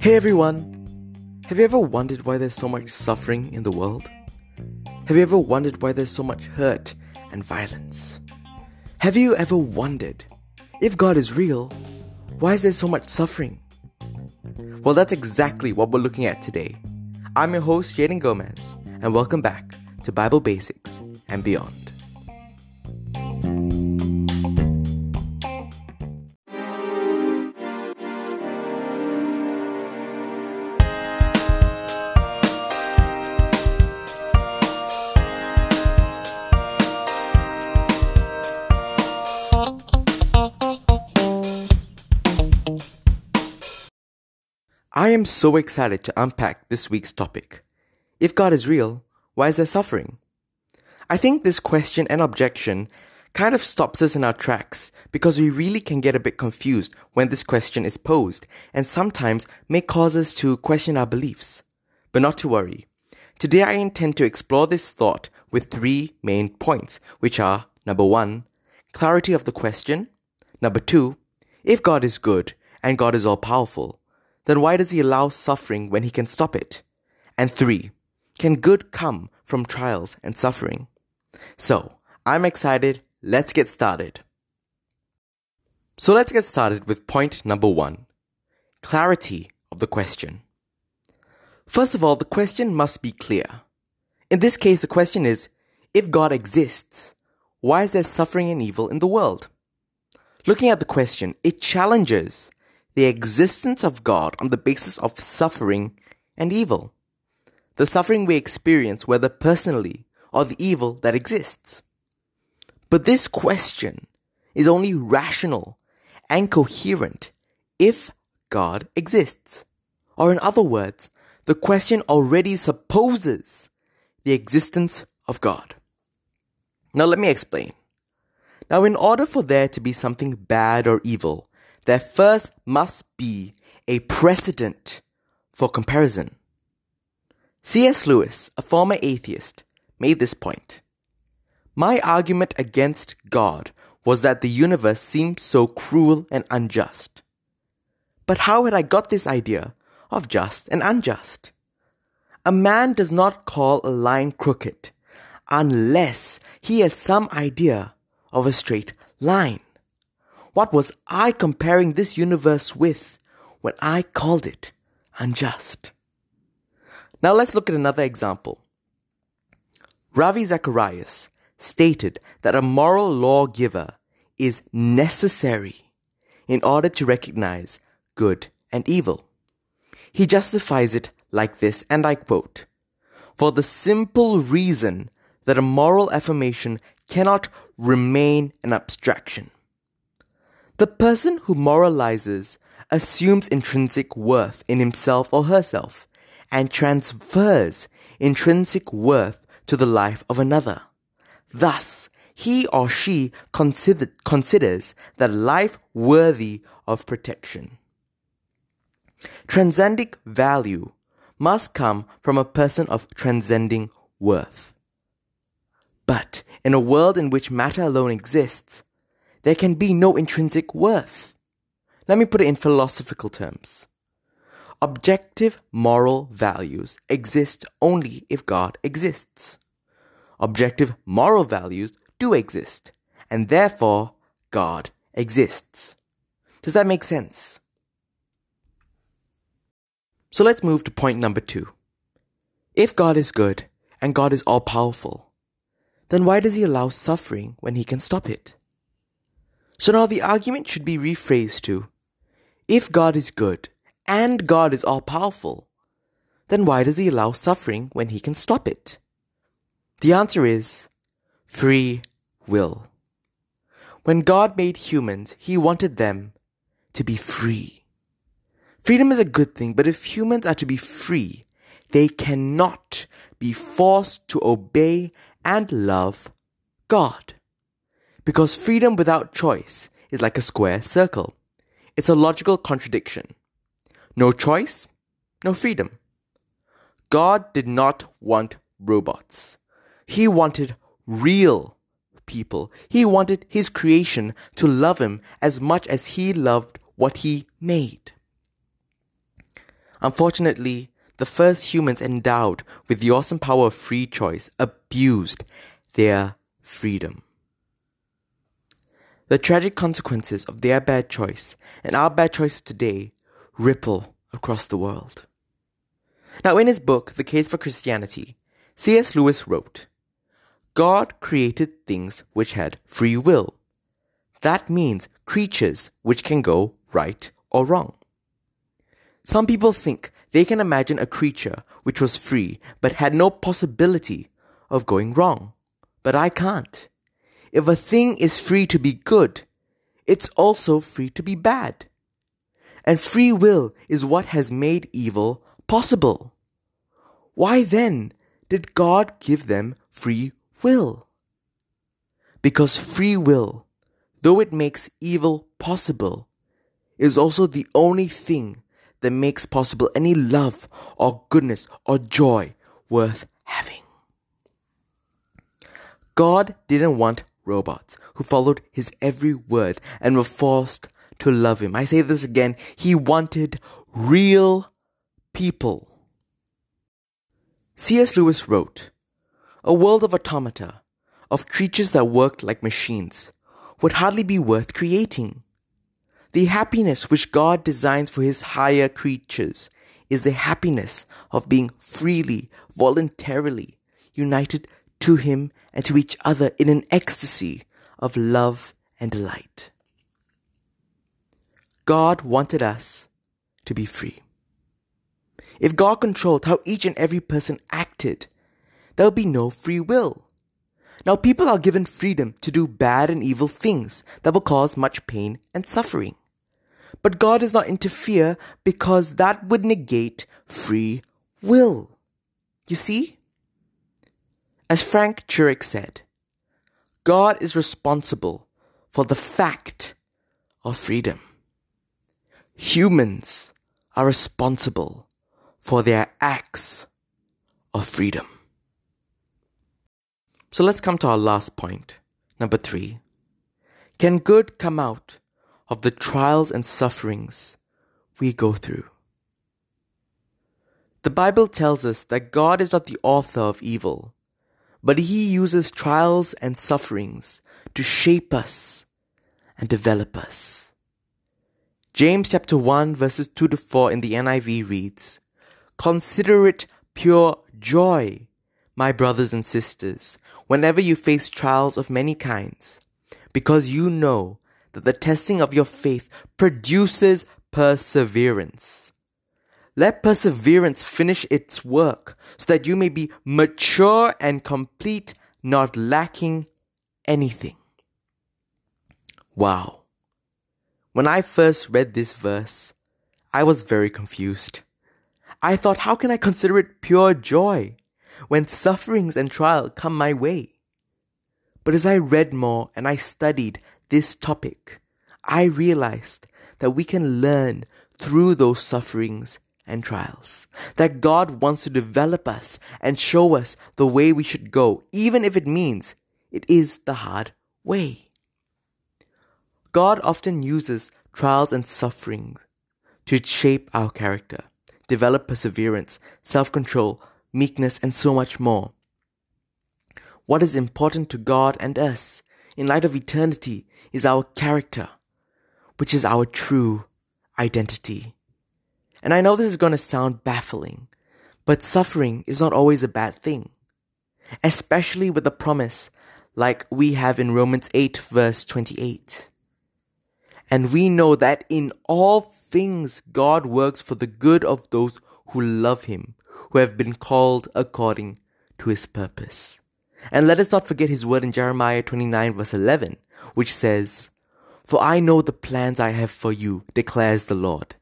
Hey everyone! Have you ever wondered why there's so much suffering in the world? Have you ever wondered why there's so much hurt and violence? Have you ever wondered if God is real, why is there so much suffering? Well, that's exactly what we're looking at today. I'm your host, Jaden Gomez, and welcome back to Bible Basics and Beyond. I am so excited to unpack this week's topic. If God is real, why is there suffering? I think this question and objection kind of stops us in our tracks because we really can get a bit confused when this question is posed and sometimes may cause us to question our beliefs. But not to worry. Today I intend to explore this thought with three main points, which are number one, clarity of the question, number two, if God is good and God is all powerful, then why does he allow suffering when he can stop it? And three, can good come from trials and suffering? So, I'm excited. Let's get started. So let's get started with point number one clarity of the question. First of all, the question must be clear. In this case, the question is if God exists, why is there suffering and evil in the world? Looking at the question, it challenges the existence of God on the basis of suffering and evil. The suffering we experience, whether personally or the evil that exists. But this question is only rational and coherent if God exists. Or, in other words, the question already supposes the existence of God. Now, let me explain. Now, in order for there to be something bad or evil, there first must be a precedent for comparison. C.S. Lewis, a former atheist, made this point. My argument against God was that the universe seemed so cruel and unjust. But how had I got this idea of just and unjust? A man does not call a line crooked unless he has some idea of a straight line. What was I comparing this universe with when I called it unjust? Now let's look at another example. Ravi Zacharias stated that a moral lawgiver is necessary in order to recognize good and evil. He justifies it like this, and I quote, For the simple reason that a moral affirmation cannot remain an abstraction. The person who moralizes assumes intrinsic worth in himself or herself and transfers intrinsic worth to the life of another. Thus, he or she consider- considers that life worthy of protection. Transcending value must come from a person of transcending worth. But in a world in which matter alone exists, there can be no intrinsic worth. Let me put it in philosophical terms. Objective moral values exist only if God exists. Objective moral values do exist, and therefore God exists. Does that make sense? So let's move to point number two. If God is good and God is all powerful, then why does he allow suffering when he can stop it? So now the argument should be rephrased to if God is good and God is all powerful, then why does he allow suffering when he can stop it? The answer is free will. When God made humans, he wanted them to be free. Freedom is a good thing, but if humans are to be free, they cannot be forced to obey and love God. Because freedom without choice is like a square circle. It's a logical contradiction. No choice, no freedom. God did not want robots. He wanted real people. He wanted his creation to love him as much as he loved what he made. Unfortunately, the first humans endowed with the awesome power of free choice abused their freedom. The tragic consequences of their bad choice and our bad choices today ripple across the world. Now, in his book, The Case for Christianity, C.S. Lewis wrote God created things which had free will. That means creatures which can go right or wrong. Some people think they can imagine a creature which was free but had no possibility of going wrong. But I can't. If a thing is free to be good, it's also free to be bad. And free will is what has made evil possible. Why then did God give them free will? Because free will, though it makes evil possible, is also the only thing that makes possible any love or goodness or joy worth having. God didn't want robots who followed his every word and were forced to love him. I say this again. He wanted real people. C.S. Lewis wrote, A world of automata, of creatures that worked like machines, would hardly be worth creating. The happiness which God designs for his higher creatures is the happiness of being freely, voluntarily united to him and to each other in an ecstasy of love and delight. God wanted us to be free. If God controlled how each and every person acted, there would be no free will. Now, people are given freedom to do bad and evil things that will cause much pain and suffering. But God does not interfere because that would negate free will. You see? As Frank Turek said, God is responsible for the fact of freedom. Humans are responsible for their acts of freedom. So let's come to our last point. Number three. Can good come out of the trials and sufferings we go through? The Bible tells us that God is not the author of evil, but he uses trials and sufferings to shape us and develop us. James chapter 1 verses 2 to 4 in the NIV reads, Consider it pure joy, my brothers and sisters, whenever you face trials of many kinds, because you know that the testing of your faith produces perseverance. Let perseverance finish its work so that you may be mature and complete, not lacking anything. Wow. When I first read this verse, I was very confused. I thought, how can I consider it pure joy when sufferings and trial come my way? But as I read more and I studied this topic, I realized that we can learn through those sufferings and trials. That God wants to develop us and show us the way we should go, even if it means it is the hard way. God often uses trials and suffering to shape our character, develop perseverance, self control, meekness, and so much more. What is important to God and us in light of eternity is our character, which is our true identity. And I know this is going to sound baffling, but suffering is not always a bad thing, especially with the promise like we have in Romans 8, verse 28. And we know that in all things God works for the good of those who love Him, who have been called according to His purpose. And let us not forget His word in Jeremiah 29, verse 11, which says, For I know the plans I have for you, declares the Lord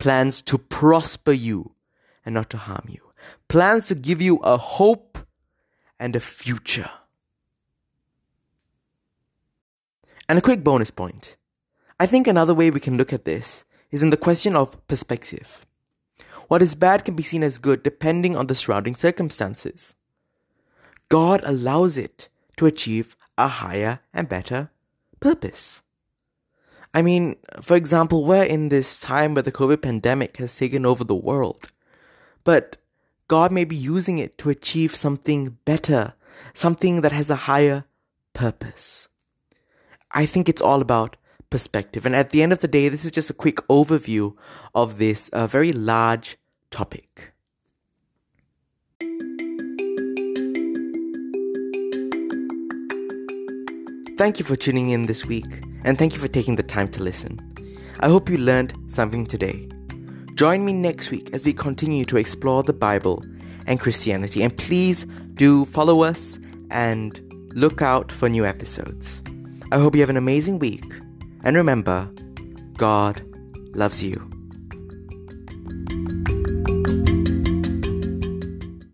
plans to prosper you and not to harm you, plans to give you a hope and a future. And a quick bonus point. I think another way we can look at this is in the question of perspective. What is bad can be seen as good depending on the surrounding circumstances. God allows it to achieve a higher and better purpose. I mean, for example, we're in this time where the COVID pandemic has taken over the world, but God may be using it to achieve something better, something that has a higher purpose. I think it's all about perspective. And at the end of the day, this is just a quick overview of this uh, very large topic. Thank you for tuning in this week, and thank you for taking the time to listen. I hope you learned something today. Join me next week as we continue to explore the Bible and Christianity, and please do follow us and look out for new episodes. I hope you have an amazing week, and remember, God loves you.